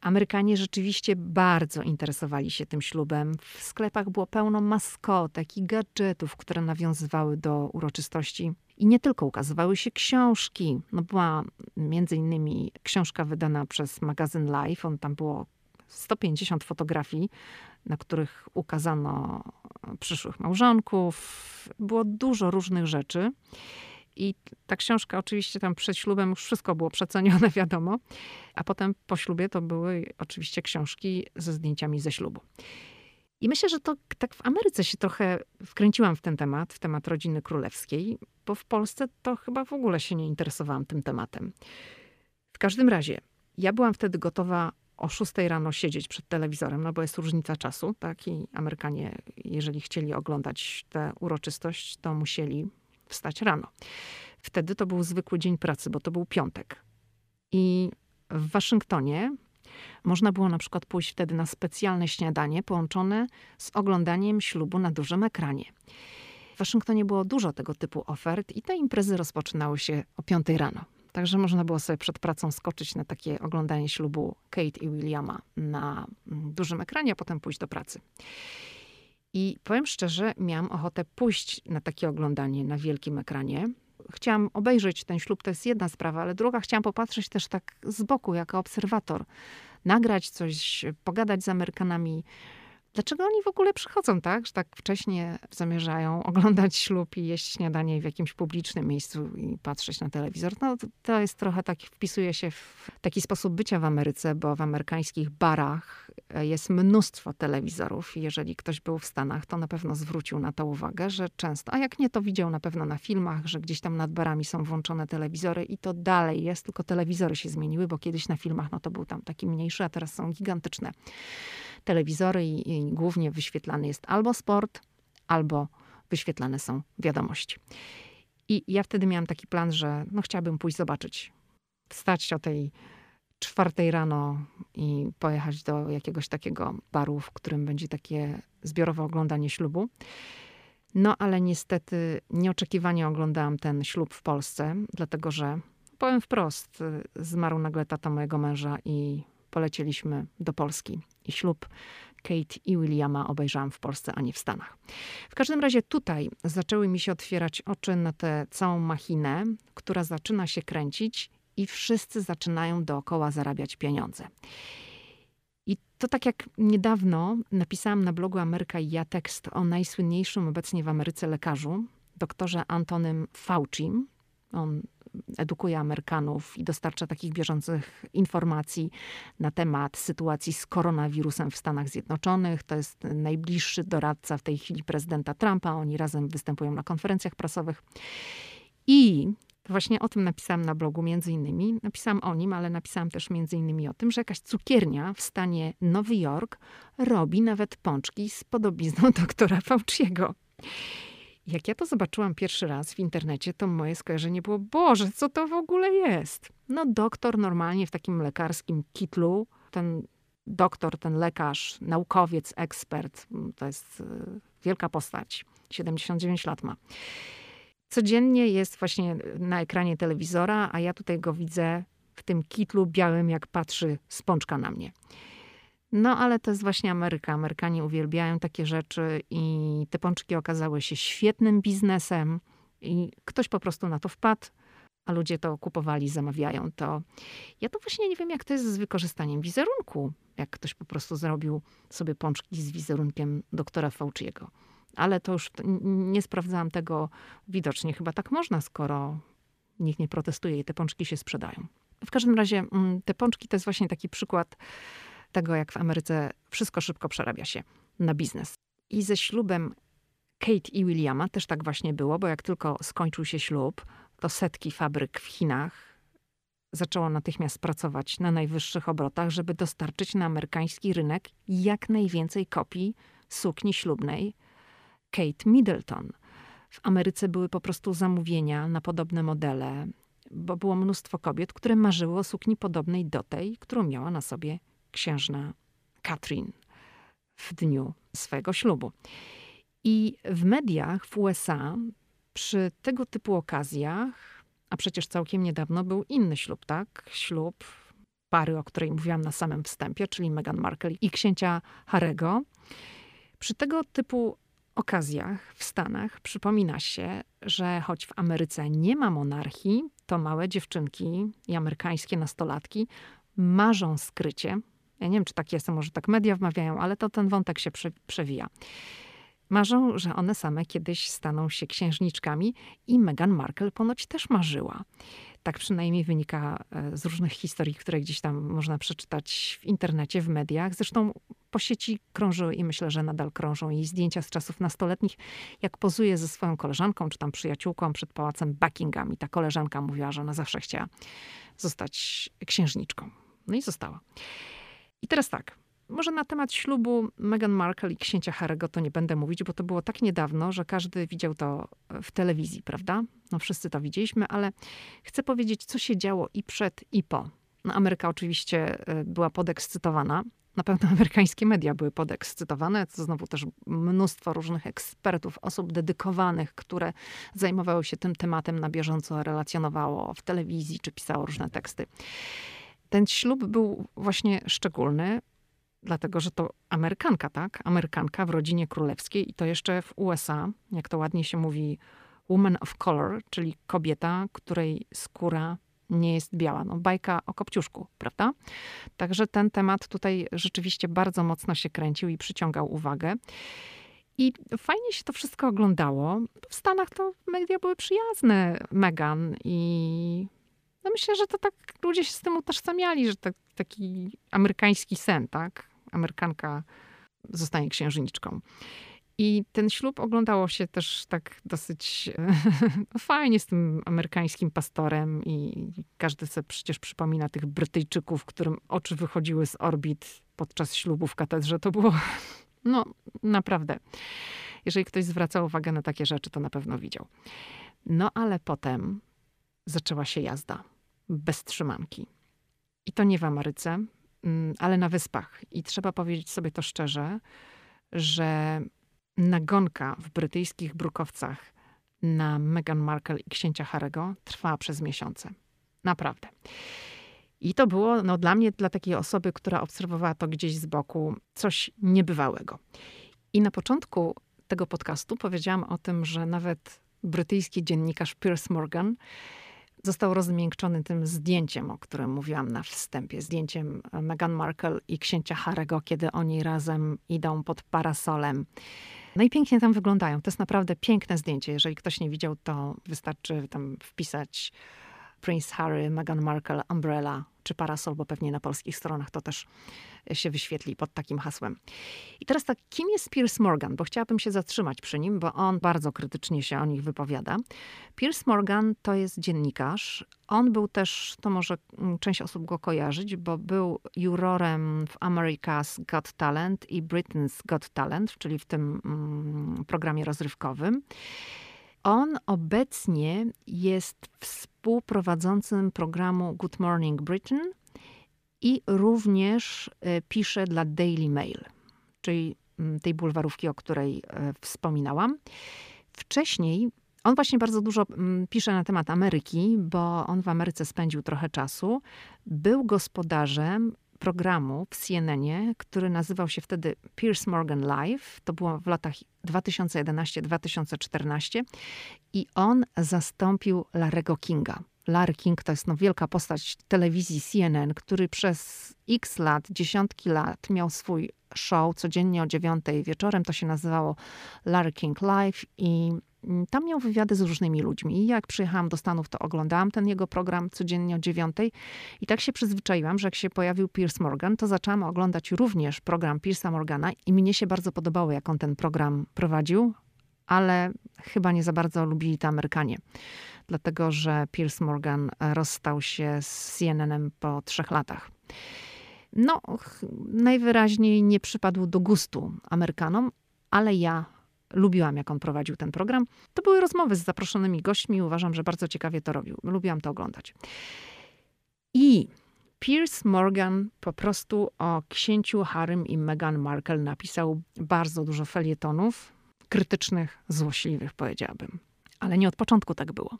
Amerykanie rzeczywiście bardzo interesowali się tym ślubem. W sklepach było pełno maskotek i gadżetów, które nawiązywały do uroczystości. I nie tylko ukazywały się książki. No była między innymi książka wydana przez magazyn Life. On tam było 150 fotografii, na których ukazano przyszłych małżonków. Było dużo różnych rzeczy. I ta książka oczywiście tam przed ślubem już wszystko było przecenione, wiadomo. A potem po ślubie to były oczywiście książki ze zdjęciami ze ślubu. I myślę, że to tak w Ameryce się trochę wkręciłam w ten temat, w temat rodziny królewskiej, bo w Polsce to chyba w ogóle się nie interesowałam tym tematem. W każdym razie, ja byłam wtedy gotowa o 6 rano siedzieć przed telewizorem, no bo jest różnica czasu, tak? I Amerykanie, jeżeli chcieli oglądać tę uroczystość, to musieli wstać rano. Wtedy to był zwykły dzień pracy, bo to był piątek. I w Waszyngtonie można było na przykład pójść wtedy na specjalne śniadanie połączone z oglądaniem ślubu na dużym ekranie. W Waszyngtonie było dużo tego typu ofert i te imprezy rozpoczynały się o 5 rano. Także można było sobie przed pracą skoczyć na takie oglądanie ślubu Kate i Williama na mm, dużym ekranie, a potem pójść do pracy. I powiem szczerze, miałam ochotę pójść na takie oglądanie na wielkim ekranie. Chciałam obejrzeć ten ślub, to jest jedna sprawa, ale druga, chciałam popatrzeć też tak z boku, jako obserwator. Nagrać coś, pogadać z Amerykanami, Dlaczego oni w ogóle przychodzą, tak? Że tak wcześnie zamierzają oglądać ślub i jeść śniadanie w jakimś publicznym miejscu i patrzeć na telewizor? No to jest trochę tak, wpisuje się w taki sposób bycia w Ameryce, bo w amerykańskich barach e, jest mnóstwo telewizorów. Jeżeli ktoś był w Stanach, to na pewno zwrócił na to uwagę, że często, a jak nie, to widział na pewno na filmach, że gdzieś tam nad barami są włączone telewizory i to dalej jest, tylko telewizory się zmieniły, bo kiedyś na filmach no to był tam taki mniejszy, a teraz są gigantyczne telewizory i, i głównie wyświetlany jest albo sport, albo wyświetlane są wiadomości. I ja wtedy miałam taki plan, że no chciałabym pójść zobaczyć, wstać o tej czwartej rano i pojechać do jakiegoś takiego baru, w którym będzie takie zbiorowe oglądanie ślubu. No ale niestety nieoczekiwanie oglądałam ten ślub w Polsce, dlatego że powiem wprost, zmarł nagle tata mojego męża i polecieliśmy do Polski i ślub Kate i Williama obejrzałam w Polsce, a nie w Stanach. W każdym razie tutaj zaczęły mi się otwierać oczy na tę całą machinę, która zaczyna się kręcić i wszyscy zaczynają dookoła zarabiać pieniądze. I to tak jak niedawno napisałam na blogu Ameryka i ja tekst o najsłynniejszym obecnie w Ameryce lekarzu, doktorze Antonym Fauci. On edukuje Amerykanów i dostarcza takich bieżących informacji na temat sytuacji z koronawirusem w Stanach Zjednoczonych. To jest najbliższy doradca w tej chwili prezydenta Trumpa. Oni razem występują na konferencjach prasowych. I właśnie o tym napisałam na blogu między innymi. Napisałam o nim, ale napisałam też między innymi o tym, że jakaś cukiernia w stanie Nowy Jork robi nawet pączki z podobizną doktora Fauciego. Jak ja to zobaczyłam pierwszy raz w internecie, to moje skojarzenie było, Boże, co to w ogóle jest? No doktor normalnie w takim lekarskim kitlu, ten doktor, ten lekarz, naukowiec, ekspert, to jest y, wielka postać, 79 lat ma. Codziennie jest właśnie na ekranie telewizora, a ja tutaj go widzę w tym kitlu białym, jak patrzy z pączka na mnie. No ale to jest właśnie Ameryka. Amerykanie uwielbiają takie rzeczy i te pączki okazały się świetnym biznesem i ktoś po prostu na to wpadł, a ludzie to kupowali, zamawiają to. Ja to właśnie nie wiem, jak to jest z wykorzystaniem wizerunku. Jak ktoś po prostu zrobił sobie pączki z wizerunkiem doktora Fauciego. Ale to już nie sprawdzałam tego widocznie. Chyba tak można, skoro nikt nie protestuje i te pączki się sprzedają. W każdym razie mm, te pączki to jest właśnie taki przykład tego, jak w Ameryce wszystko szybko przerabia się na biznes. I ze ślubem Kate i Williama też tak właśnie było, bo jak tylko skończył się ślub, to setki fabryk w Chinach zaczęło natychmiast pracować na najwyższych obrotach, żeby dostarczyć na amerykański rynek jak najwięcej kopii sukni ślubnej Kate Middleton. W Ameryce były po prostu zamówienia na podobne modele, bo było mnóstwo kobiet, które marzyły o sukni podobnej do tej, którą miała na sobie księżna Katrin w dniu swojego ślubu. I w mediach w USA przy tego typu okazjach, a przecież całkiem niedawno był inny ślub, tak? Ślub pary, o której mówiłam na samym wstępie, czyli Meghan Markle i księcia Harego. Przy tego typu okazjach w Stanach przypomina się, że choć w Ameryce nie ma monarchii, to małe dziewczynki i amerykańskie nastolatki marzą skrycie ja nie wiem, czy tak jest, może tak media wmawiają, ale to ten wątek się prze, przewija. Marzą, że one same kiedyś staną się księżniczkami i Meghan Markle ponoć też marzyła. Tak przynajmniej wynika e, z różnych historii, które gdzieś tam można przeczytać w internecie, w mediach. Zresztą po sieci krążyły i myślę, że nadal krążą jej zdjęcia z czasów nastoletnich, jak pozuje ze swoją koleżanką czy tam przyjaciółką przed pałacem Buckingham. I ta koleżanka mówiła, że ona zawsze chciała zostać księżniczką. No i została. I teraz tak. Może na temat ślubu Meghan Markle i księcia Harry'ego to nie będę mówić, bo to było tak niedawno, że każdy widział to w telewizji, prawda? No wszyscy to widzieliśmy, ale chcę powiedzieć, co się działo i przed, i po. No, Ameryka oczywiście e, była podekscytowana. Na pewno amerykańskie media były podekscytowane. To znowu też mnóstwo różnych ekspertów, osób dedykowanych, które zajmowały się tym tematem na bieżąco, relacjonowało w telewizji czy pisało różne teksty. Ten ślub był właśnie szczególny, dlatego że to Amerykanka, tak? Amerykanka w rodzinie królewskiej i to jeszcze w USA, jak to ładnie się mówi, woman of color, czyli kobieta, której skóra nie jest biała. No, bajka o kopciuszku, prawda? Także ten temat tutaj rzeczywiście bardzo mocno się kręcił i przyciągał uwagę. I fajnie się to wszystko oglądało. W Stanach to media były przyjazne Meghan i no myślę, że to tak ludzie się z tym utożsamiali, że to taki amerykański sen, tak? Amerykanka zostanie księżniczką. I ten ślub oglądało się też tak dosyć no fajnie z tym amerykańskim pastorem i każdy sobie przecież przypomina tych Brytyjczyków, którym oczy wychodziły z orbit podczas ślubu w katedrze. To było, no naprawdę. Jeżeli ktoś zwraca uwagę na takie rzeczy, to na pewno widział. No ale potem zaczęła się jazda bez trzymanki. I to nie w Ameryce, mm, ale na wyspach. I trzeba powiedzieć sobie to szczerze, że nagonka w brytyjskich brukowcach na Meghan Markle i księcia Harego trwała przez miesiące. Naprawdę. I to było no, dla mnie, dla takiej osoby, która obserwowała to gdzieś z boku, coś niebywałego. I na początku tego podcastu powiedziałam o tym, że nawet brytyjski dziennikarz Piers Morgan został rozmiękczony tym zdjęciem, o którym mówiłam na wstępie. Zdjęciem Meghan Markle i księcia Harego, kiedy oni razem idą pod parasolem. No i pięknie tam wyglądają. To jest naprawdę piękne zdjęcie. Jeżeli ktoś nie widział, to wystarczy tam wpisać Prince Harry, Meghan Markle, Umbrella czy Parasol, bo pewnie na polskich stronach to też się wyświetli pod takim hasłem. I teraz tak, kim jest Piers Morgan? Bo chciałabym się zatrzymać przy nim, bo on bardzo krytycznie się o nich wypowiada. Piers Morgan to jest dziennikarz. On był też, to może mm, część osób go kojarzyć, bo był jurorem w America's Got Talent i Britain's Got Talent, czyli w tym mm, programie rozrywkowym. On obecnie jest współprowadzącym programu Good Morning Britain i również y, pisze dla Daily Mail, czyli mm, tej bulwarówki, o której y, wspominałam. Wcześniej on właśnie bardzo dużo mm, pisze na temat Ameryki, bo on w Ameryce spędził trochę czasu. Był gospodarzem programu w CNN, który nazywał się wtedy Pierce Morgan Live. To było w latach 2011-2014 i on zastąpił Larego Kinga. Larry King to jest no wielka postać telewizji CNN, który przez x lat, dziesiątki lat miał swój show codziennie o dziewiątej wieczorem. To się nazywało Larry King Live i tam miał wywiady z różnymi ludźmi. Jak przyjechałam do Stanów, to oglądałam ten jego program codziennie o dziewiątej. I tak się przyzwyczaiłam, że jak się pojawił Piers Morgan, to zaczęłam oglądać również program Piersa Morgana. I mnie się bardzo podobało, jak on ten program prowadził, ale chyba nie za bardzo lubili to Amerykanie. Dlatego, że Piers Morgan rozstał się z CNN-em po trzech latach. No, najwyraźniej nie przypadł do gustu Amerykanom, ale ja lubiłam, jak on prowadził ten program. To były rozmowy z zaproszonymi gośćmi. Uważam, że bardzo ciekawie to robił. Lubiłam to oglądać. I Piers Morgan po prostu o księciu Harrym i Meghan Markle napisał bardzo dużo felietonów, krytycznych, złośliwych, powiedziałabym. Ale nie od początku tak było.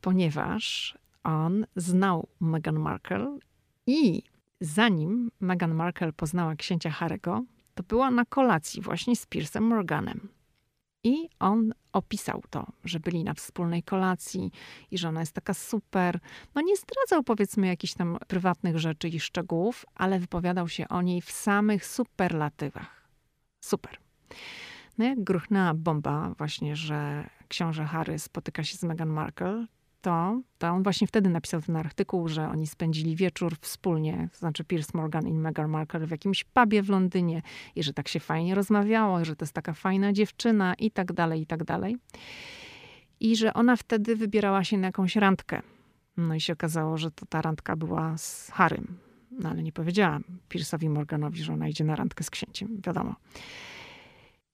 Ponieważ on znał Meghan Markle i zanim Meghan Markle poznała księcia Harego, to była na kolacji właśnie z Piersem Morganem. I on opisał to, że byli na wspólnej kolacji i że ona jest taka super. No nie zdradzał powiedzmy jakichś tam prywatnych rzeczy i szczegółów, ale wypowiadał się o niej w samych superlatywach. Super. No jak gruchnęła bomba właśnie, że książę Harry spotyka się z Meghan Markle, to, to on właśnie wtedy napisał ten artykuł, że oni spędzili wieczór wspólnie, to znaczy Piers Morgan i Meghan Markle w jakimś pubie w Londynie i że tak się fajnie rozmawiało, że to jest taka fajna dziewczyna i tak dalej, i tak dalej. I że ona wtedy wybierała się na jakąś randkę. No i się okazało, że to ta randka była z Harrym. No ale nie powiedziałam Piersowi Morganowi, że ona idzie na randkę z księciem, wiadomo.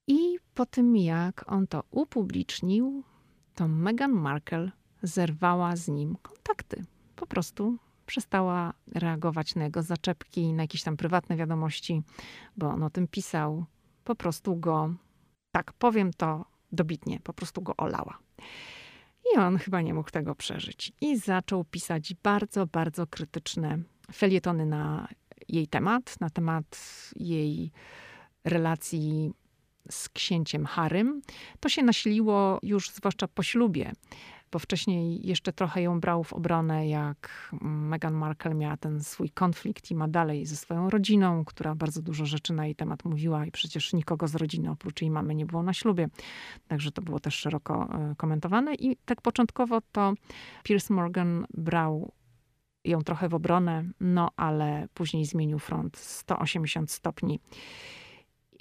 I po tym, jak on to upublicznił, to Meghan Markle zerwała z nim kontakty. Po prostu przestała reagować na jego zaczepki, na jakieś tam prywatne wiadomości, bo on o tym pisał. Po prostu go, tak powiem to dobitnie, po prostu go olała. I on chyba nie mógł tego przeżyć. I zaczął pisać bardzo, bardzo krytyczne felietony na jej temat, na temat jej relacji z księciem Harym. To się nasiliło już zwłaszcza po ślubie bo wcześniej jeszcze trochę ją brał w obronę, jak Meghan Markle miała ten swój konflikt i ma dalej ze swoją rodziną, która bardzo dużo rzeczy na jej temat mówiła i przecież nikogo z rodziny oprócz jej mamy nie było na ślubie. Także to było też szeroko e, komentowane i tak początkowo to Piers Morgan brał ją trochę w obronę, no ale później zmienił front 180 stopni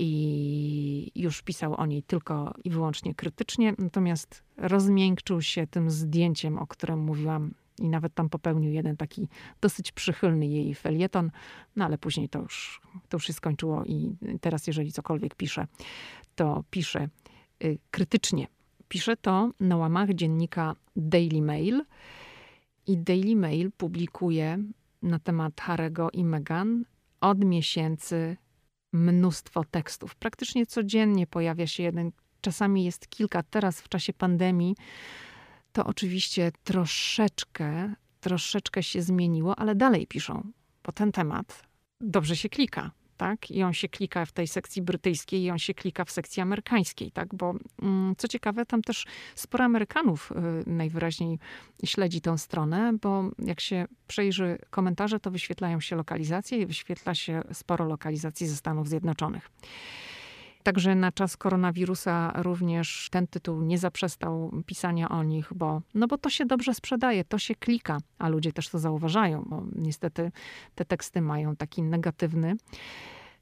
i już pisał o niej tylko i wyłącznie krytycznie, natomiast rozmiękczył się tym zdjęciem, o którym mówiłam i nawet tam popełnił jeden taki dosyć przychylny jej felieton, no ale później to już, to już się skończyło i teraz jeżeli cokolwiek pisze, to pisze y, krytycznie. Pisze to na łamach dziennika Daily Mail i Daily Mail publikuje na temat Harego i Meghan od miesięcy mnóstwo tekstów. Praktycznie codziennie pojawia się jeden, czasami jest kilka. Teraz w czasie pandemii to oczywiście troszeczkę, troszeczkę się zmieniło, ale dalej piszą, bo ten temat dobrze się klika. Tak? I on się klika w tej sekcji brytyjskiej i on się klika w sekcji amerykańskiej, tak? Bo mm, co ciekawe, tam też sporo Amerykanów y, najwyraźniej śledzi tę stronę, bo jak się przejrzy komentarze, to wyświetlają się lokalizacje i wyświetla się sporo lokalizacji ze Stanów Zjednoczonych. Także na czas koronawirusa również ten tytuł nie zaprzestał pisania o nich, bo, no bo to się dobrze sprzedaje, to się klika, a ludzie też to zauważają, bo niestety te teksty mają taki negatywny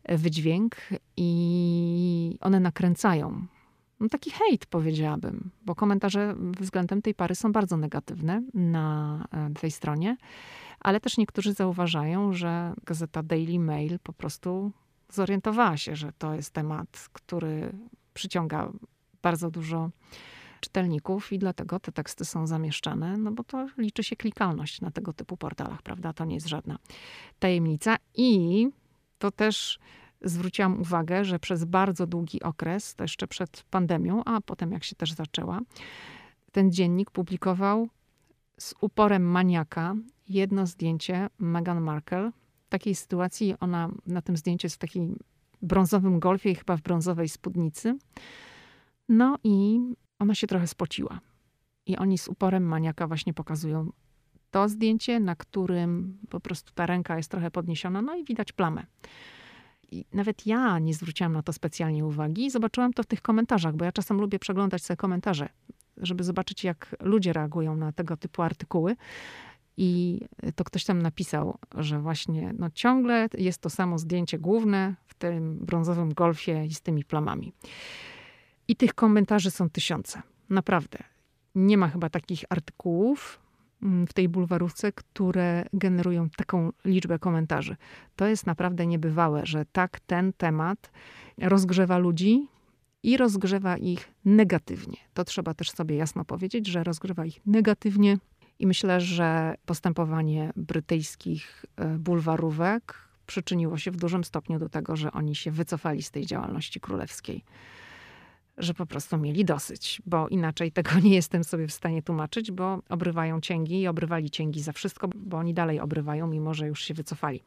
wydźwięk i one nakręcają. No taki hejt powiedziałabym, bo komentarze względem tej pary są bardzo negatywne na e, tej stronie, ale też niektórzy zauważają, że gazeta Daily Mail po prostu zorientowała się, że to jest temat, który przyciąga bardzo dużo czytelników i dlatego te teksty są zamieszczane, no bo to liczy się klikalność na tego typu portalach, prawda? To nie jest żadna tajemnica. I to też zwróciłam uwagę, że przez bardzo długi okres, to jeszcze przed pandemią, a potem jak się też zaczęła, ten dziennik publikował z uporem maniaka jedno zdjęcie Meghan Markle takiej sytuacji ona na tym zdjęciu jest w takim brązowym golfie i chyba w brązowej spódnicy. No i ona się trochę spociła. I oni z uporem maniaka właśnie pokazują to zdjęcie, na którym po prostu ta ręka jest trochę podniesiona, no i widać plamę. I nawet ja nie zwróciłam na to specjalnie uwagi. Zobaczyłam to w tych komentarzach, bo ja czasem lubię przeglądać sobie komentarze, żeby zobaczyć, jak ludzie reagują na tego typu artykuły. I to ktoś tam napisał, że właśnie no ciągle jest to samo zdjęcie główne w tym brązowym golfie i z tymi plamami. I tych komentarzy są tysiące. Naprawdę. Nie ma chyba takich artykułów mm, w tej bulwarówce, które generują taką liczbę komentarzy. To jest naprawdę niebywałe, że tak ten temat rozgrzewa ludzi i rozgrzewa ich negatywnie. To trzeba też sobie jasno powiedzieć, że rozgrzewa ich negatywnie i myślę, że postępowanie brytyjskich e, bulwarówek przyczyniło się w dużym stopniu do tego, że oni się wycofali z tej działalności królewskiej. Że po prostu mieli dosyć, bo inaczej tego nie jestem sobie w stanie tłumaczyć, bo obrywają cięgi i obrywali cięgi za wszystko, bo oni dalej obrywają, mimo że już się wycofali.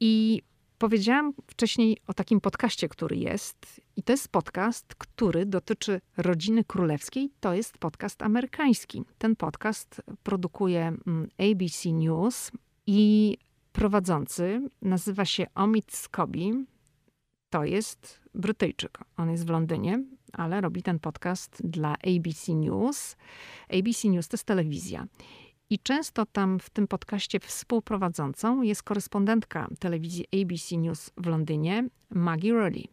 I Powiedziałam wcześniej o takim podcaście, który jest, i to jest podcast, który dotyczy rodziny królewskiej. To jest podcast amerykański. Ten podcast produkuje mm, ABC News i prowadzący nazywa się Omid Scobie. To jest Brytyjczyk. On jest w Londynie, ale robi ten podcast dla ABC News. ABC News to jest telewizja. I często tam w tym podcaście współprowadzącą jest korespondentka telewizji ABC News w Londynie, Maggie Rowley.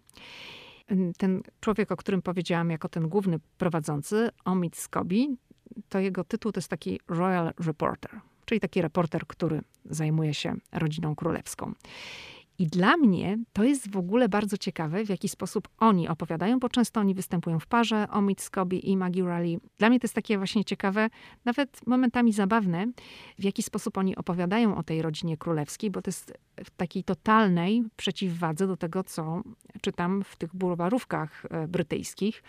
Ten człowiek, o którym powiedziałam jako ten główny prowadzący, Omid Scobie, to jego tytuł to jest taki Royal Reporter, czyli taki reporter, który zajmuje się rodziną królewską. I dla mnie to jest w ogóle bardzo ciekawe, w jaki sposób oni opowiadają, bo często oni występują w parze, Omid Scobie i Maggie Raleigh. Dla mnie to jest takie właśnie ciekawe, nawet momentami zabawne, w jaki sposób oni opowiadają o tej rodzinie królewskiej, bo to jest w takiej totalnej przeciwwadze do tego, co czytam w tych bulwarówkach e, brytyjskich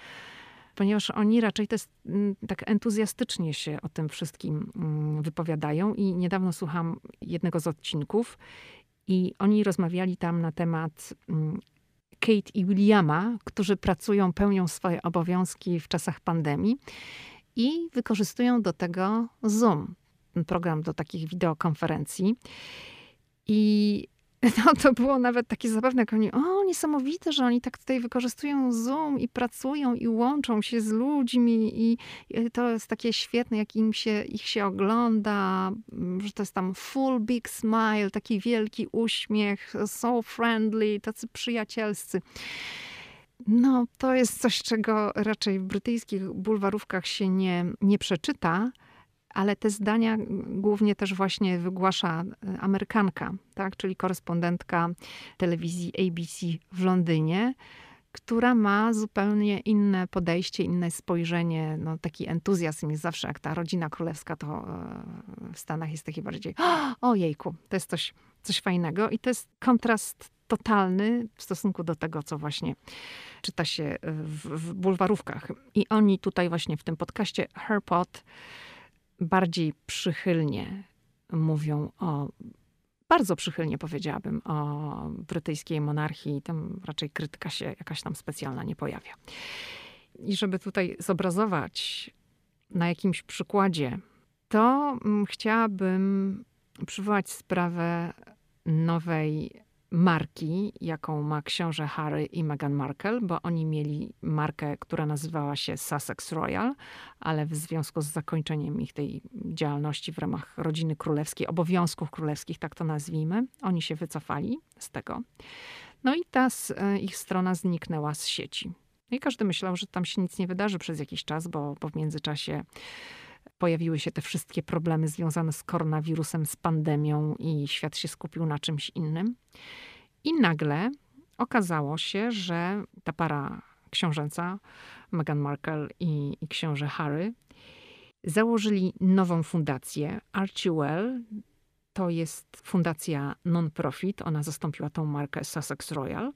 ponieważ oni raczej jest, mm, tak entuzjastycznie się o tym wszystkim mm, wypowiadają. I niedawno słucham jednego z odcinków i oni rozmawiali tam na temat mm, Kate i Williama, którzy pracują, pełnią swoje obowiązki w czasach pandemii i wykorzystują do tego Zoom, program do takich wideokonferencji. I no to było nawet takie zabawne, jak oni, o niesamowite, że oni tak tutaj wykorzystują Zoom i pracują i łączą się z ludźmi i, to jest takie świetne, jak im się, ich się ogląda, mm, że to jest tam full big smile, taki wielki uśmiech, so friendly, tacy przyjacielscy. No, to jest coś, czego raczej w brytyjskich bulwarówkach się nie, nie przeczyta ale te zdania głównie też właśnie wygłasza e, Amerykanka, tak? czyli korespondentka telewizji ABC w Londynie, która ma zupełnie inne podejście, inne spojrzenie, no, taki entuzjazm jest zawsze, jak ta rodzina królewska, to e, w Stanach jest taki bardziej ojejku, to jest coś, coś fajnego i to jest kontrast totalny w stosunku do tego, co właśnie czyta się w, w bulwarówkach. I oni tutaj właśnie w tym podcaście Herpot bardziej przychylnie mówią o bardzo przychylnie powiedziałabym o brytyjskiej monarchii. Tam raczej krytyka się jakaś tam specjalna nie pojawia. I żeby tutaj zobrazować na jakimś przykładzie, to mm, chciałabym przywołać sprawę nowej marki, jaką ma książę Harry i Meghan Markle, bo oni mieli markę, która nazywała się Sussex Royal, ale w związku z zakończeniem ich tej działalności w ramach rodziny królewskiej, obowiązków królewskich, tak to nazwijmy, oni się wycofali z tego. No i ta e, ich strona zniknęła z sieci. No I każdy myślał, że tam się nic nie wydarzy przez jakiś czas, bo, bo w międzyczasie pojawiły się te wszystkie problemy związane z koronawirusem, z pandemią i świat się skupił na czymś innym. I nagle okazało się, że ta para książęca, Meghan Markle i, i książę Harry, założyli nową fundację, Archie Well. To jest fundacja non-profit. Ona zastąpiła tą markę Sussex Royal.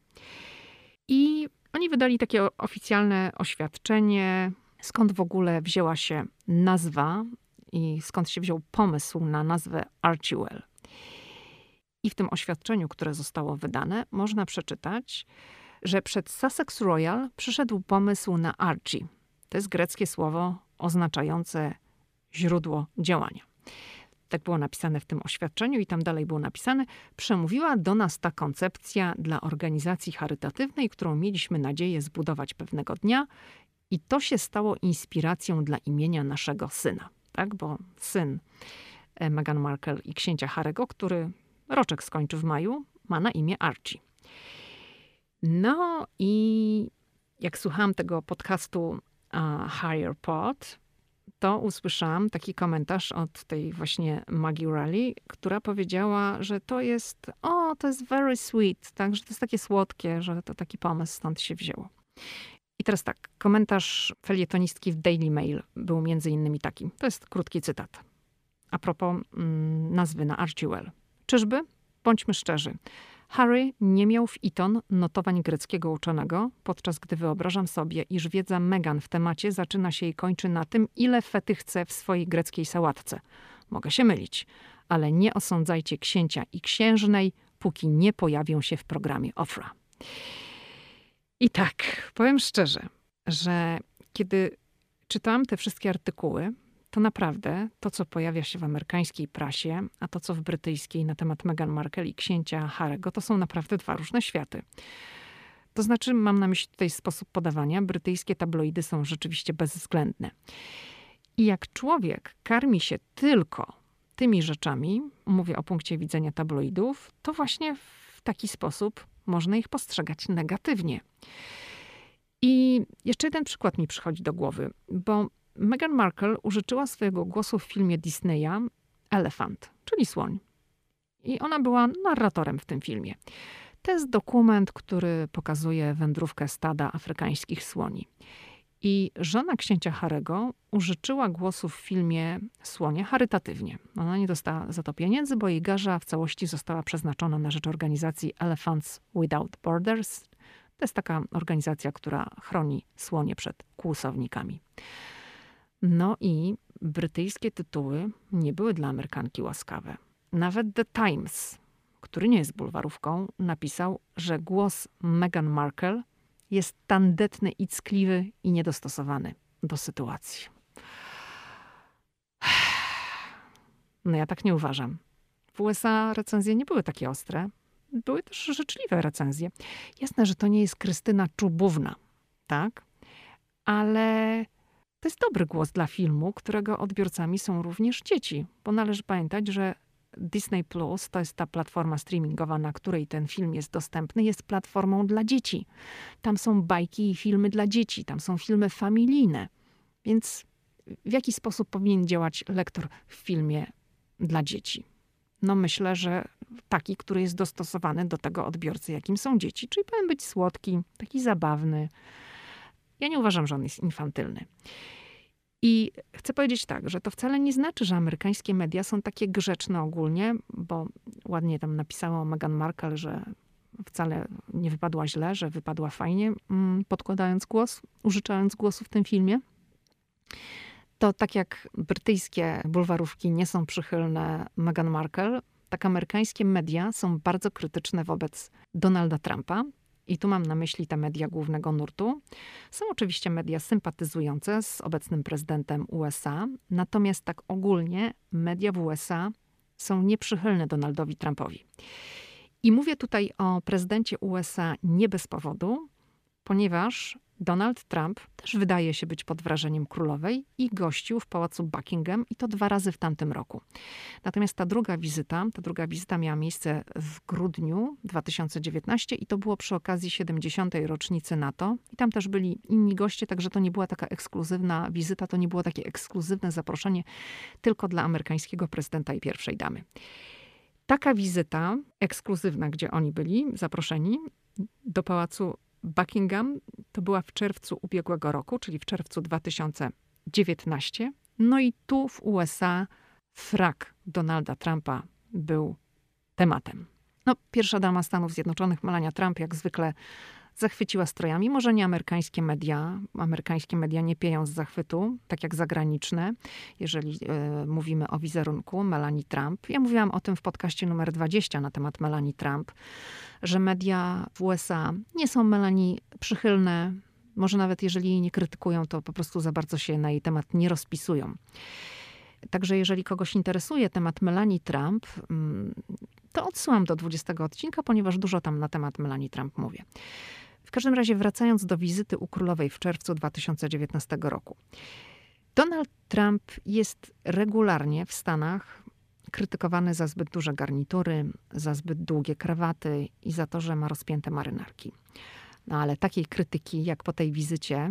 I oni wydali takie oficjalne oświadczenie, skąd w ogóle wzięła się nazwa i skąd się wziął pomysł na nazwę Archewell. I w tym oświadczeniu, które zostało wydane, można przeczytać, że przed Sussex Royal przyszedł pomysł na Archie. To jest greckie słowo oznaczające źródło działania. Tak było napisane w tym oświadczeniu i tam dalej było napisane, przemówiła do nas ta koncepcja dla organizacji charytatywnej, którą mieliśmy nadzieję zbudować pewnego dnia i to się stało inspiracją dla imienia naszego syna, tak? Bo syn e, Meghan Markle i księcia Harego, który roczek skończy w maju, ma na imię Archie. No i jak słuchałam tego podcastu uh, Higher Pod, to usłyszałam taki komentarz od tej właśnie Maggie Raleigh, która powiedziała, że to jest, o, to jest very sweet, tak, że to jest takie słodkie, że to taki pomysł stąd się wzięło. I teraz tak, komentarz felietonistki w Daily Mail był między innymi taki. To jest krótki cytat. A propos mm, nazwy na Archewell. Czyżby? Bądźmy szczerzy. Harry nie miał w Eton notowań greckiego uczonego, podczas gdy wyobrażam sobie, iż wiedza Megan w temacie zaczyna się i kończy na tym, ile fety chce w swojej greckiej sałatce. Mogę się mylić, ale nie osądzajcie księcia i księżnej, póki nie pojawią się w programie Ofra. I tak, powiem szczerze, że kiedy czytałam te wszystkie artykuły, to naprawdę to, co pojawia się w amerykańskiej prasie, a to, co w brytyjskiej na temat Meghan Markle i księcia Harego, to są naprawdę dwa różne światy. To znaczy, mam na myśli tutaj sposób podawania. Brytyjskie tabloidy są rzeczywiście bezwzględne. I jak człowiek karmi się tylko tymi rzeczami, mówię o punkcie widzenia tabloidów, to właśnie w taki sposób można ich postrzegać negatywnie. I jeszcze jeden przykład mi przychodzi do głowy, bo Meghan Markle użyczyła swojego głosu w filmie Disneya Elephant, czyli słoń. I ona była narratorem w tym filmie. To jest dokument, który pokazuje wędrówkę stada afrykańskich słoni. I żona księcia Harego użyczyła głosu w filmie Słonie charytatywnie. Ona nie dostała za to pieniędzy, bo jej garza w całości została przeznaczona na rzecz organizacji Elephants Without Borders. To jest taka organizacja, która chroni słonie przed kłusownikami. No i brytyjskie tytuły nie były dla Amerykanki łaskawe. Nawet The Times, który nie jest bulwarówką, napisał, że głos Meghan Markle jest tandetny i ckliwy i niedostosowany do sytuacji. No ja tak nie uważam. W USA recenzje nie były takie ostre. Były też życzliwe recenzje. Jasne, że to nie jest Krystyna Czubówna, tak? Ale to jest dobry głos dla filmu, którego odbiorcami są również dzieci, bo należy pamiętać, że Disney Plus to jest ta platforma streamingowa, na której ten film jest dostępny, jest platformą dla dzieci. Tam są bajki i filmy dla dzieci, tam są filmy familijne. Więc w jaki sposób powinien działać lektor w filmie dla dzieci? No myślę, że taki, który jest dostosowany do tego odbiorcy, jakim są dzieci. Czyli powinien być słodki, taki zabawny. Ja nie uważam, że on jest infantylny. I chcę powiedzieć tak, że to wcale nie znaczy, że amerykańskie media są takie grzeczne ogólnie, bo ładnie tam napisało Meghan Markle, że wcale nie wypadła źle, że wypadła fajnie, mm, podkładając głos, użyczając głosu w tym filmie. To tak jak brytyjskie bulwarówki nie są przychylne Meghan Markle, tak amerykańskie media są bardzo krytyczne wobec Donalda Trumpa. I tu mam na myśli te media głównego nurtu. Są oczywiście media sympatyzujące z obecnym prezydentem USA, natomiast tak ogólnie media w USA są nieprzychylne Donaldowi Trumpowi. I mówię tutaj o prezydencie USA nie bez powodu, ponieważ Donald Trump też wydaje się być pod wrażeniem królowej i gościł w pałacu Buckingham i to dwa razy w tamtym roku. Natomiast ta druga wizyta, ta druga wizyta miała miejsce w grudniu 2019 i to było przy okazji 70. rocznicy NATO. I tam też byli inni goście, także to nie była taka ekskluzywna wizyta, to nie było takie ekskluzywne zaproszenie tylko dla amerykańskiego prezydenta i pierwszej damy. Taka wizyta ekskluzywna, gdzie oni byli zaproszeni do pałacu Buckingham to była w czerwcu ubiegłego roku, czyli w czerwcu 2019. No i tu w USA frak Donalda Trumpa był tematem. No, pierwsza dama Stanów Zjednoczonych, Melania Trump, jak zwykle zachwyciła strojami. Może nie amerykańskie media. Amerykańskie media nie pieją z zachwytu, tak jak zagraniczne, jeżeli y, mówimy o wizerunku Melanie Trump. Ja mówiłam o tym w podcaście numer 20 na temat Melanie Trump, że media w USA nie są Melanie przychylne. Może nawet jeżeli jej nie krytykują, to po prostu za bardzo się na jej temat nie rozpisują. Także jeżeli kogoś interesuje temat Melanie Trump, mm, to odsyłam do 20 odcinka, ponieważ dużo tam na temat Melanie Trump mówię. W każdym razie, wracając do wizyty u królowej w czerwcu 2019 roku. Donald Trump jest regularnie w Stanach krytykowany za zbyt duże garnitury, za zbyt długie krawaty i za to, że ma rozpięte marynarki. No ale takiej krytyki, jak po tej wizycie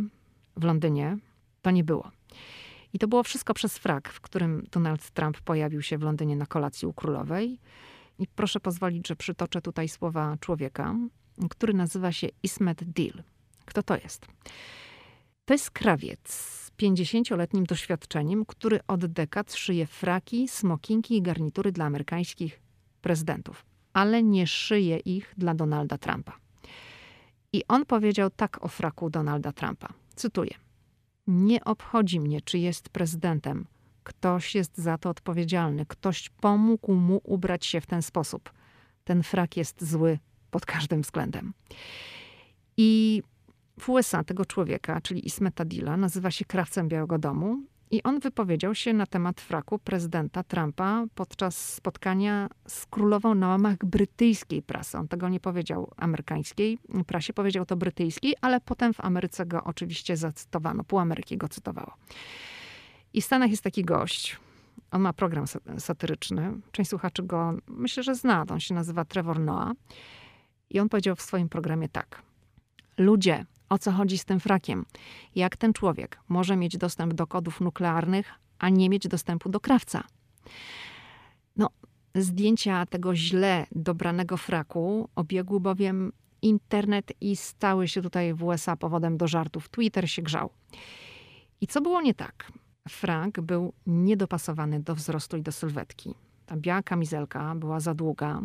w Londynie, to nie było. I to było wszystko przez frak, w którym Donald Trump pojawił się w Londynie na kolacji u królowej. I proszę pozwolić, że przytoczę tutaj słowa człowieka, który nazywa się Ismet Dil. Kto to jest? To jest krawiec z 50-letnim doświadczeniem, który od dekad szyje fraki, smokinki i garnitury dla amerykańskich prezydentów, ale nie szyje ich dla Donalda Trumpa. I on powiedział tak o fraku Donalda Trumpa. Cytuję: Nie obchodzi mnie, czy jest prezydentem. Ktoś jest za to odpowiedzialny. Ktoś pomógł mu ubrać się w ten sposób. Ten frak jest zły pod każdym względem. I w USA tego człowieka, czyli Ismeta Dilla, nazywa się krawcem Białego Domu. I on wypowiedział się na temat fraku prezydenta Trumpa podczas spotkania z królową na łamach brytyjskiej prasy. On tego nie powiedział amerykańskiej prasie, powiedział to brytyjskiej, ale potem w Ameryce go oczywiście zacytowano. Pół Ameryki go cytowało. I w Stanach jest taki gość. On ma program satyryczny. Część słuchaczy go myślę, że zna. On się nazywa Trevor Noah. I on powiedział w swoim programie tak. Ludzie, o co chodzi z tym frakiem? Jak ten człowiek może mieć dostęp do kodów nuklearnych, a nie mieć dostępu do krawca? No, zdjęcia tego źle dobranego fraku obiegły bowiem internet i stały się tutaj w USA powodem do żartów. Twitter się grzał. I co było nie tak? Frak był niedopasowany do wzrostu i do sylwetki. Ta biała kamizelka była za długa,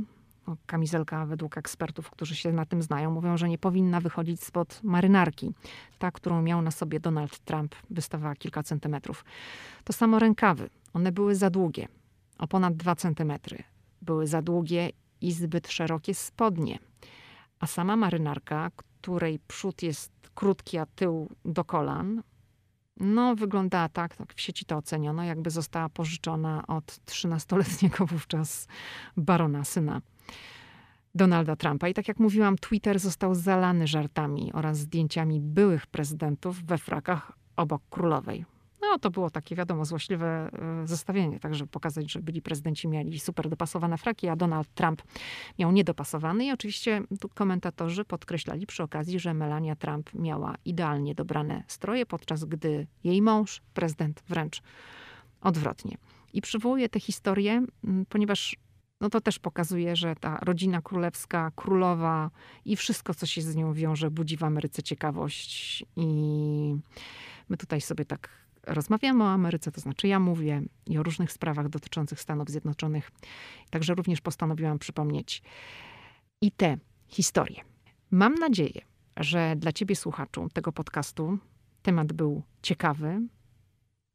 kamizelka według ekspertów, którzy się na tym znają, mówią, że nie powinna wychodzić spod marynarki. Ta, którą miał na sobie Donald Trump, wystawała kilka centymetrów. To samo rękawy. One były za długie, o ponad dwa centymetry. Były za długie i zbyt szerokie spodnie. A sama marynarka, której przód jest krótki, a tył do kolan, no, wyglądała tak, tak, w sieci to oceniono, jakby została pożyczona od 13-letniego wówczas barona, syna Donalda Trumpa. I tak jak mówiłam, Twitter został zalany żartami oraz zdjęciami byłych prezydentów we frakach obok królowej. No to było takie, wiadomo, złośliwe e, zestawienie, tak żeby pokazać, że byli prezydenci mieli super dopasowane fraki, a Donald Trump miał niedopasowany. I oczywiście tu komentatorzy podkreślali przy okazji, że Melania Trump miała idealnie dobrane stroje, podczas gdy jej mąż, prezydent, wręcz odwrotnie. I przywołuję tę historię, ponieważ no to też pokazuje, że ta rodzina królewska, królowa i wszystko, co się z nią wiąże, budzi w Ameryce ciekawość. I my tutaj sobie tak rozmawiamy o Ameryce, to znaczy ja mówię i o różnych sprawach dotyczących Stanów Zjednoczonych. Także również postanowiłam przypomnieć i te historie. Mam nadzieję, że dla ciebie słuchaczu tego podcastu temat był ciekawy,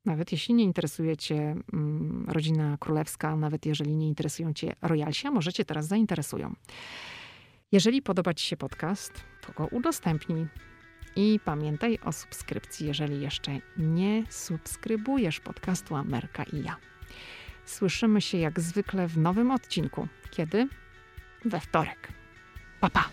Nawet jeśli nie interesuje Cię mm, rodzina królewska, nawet jeżeli nie interesują Cię royalsi, a może Cię teraz zainteresują. Jeżeli podoba Ci się podcast, to go udostępnij. I pamiętaj o subskrypcji, jeżeli jeszcze nie subskrybujesz podcastu Ameryka i ja. Słyszymy się jak zwykle w nowym odcinku. Kiedy? We wtorek. Pa, pa!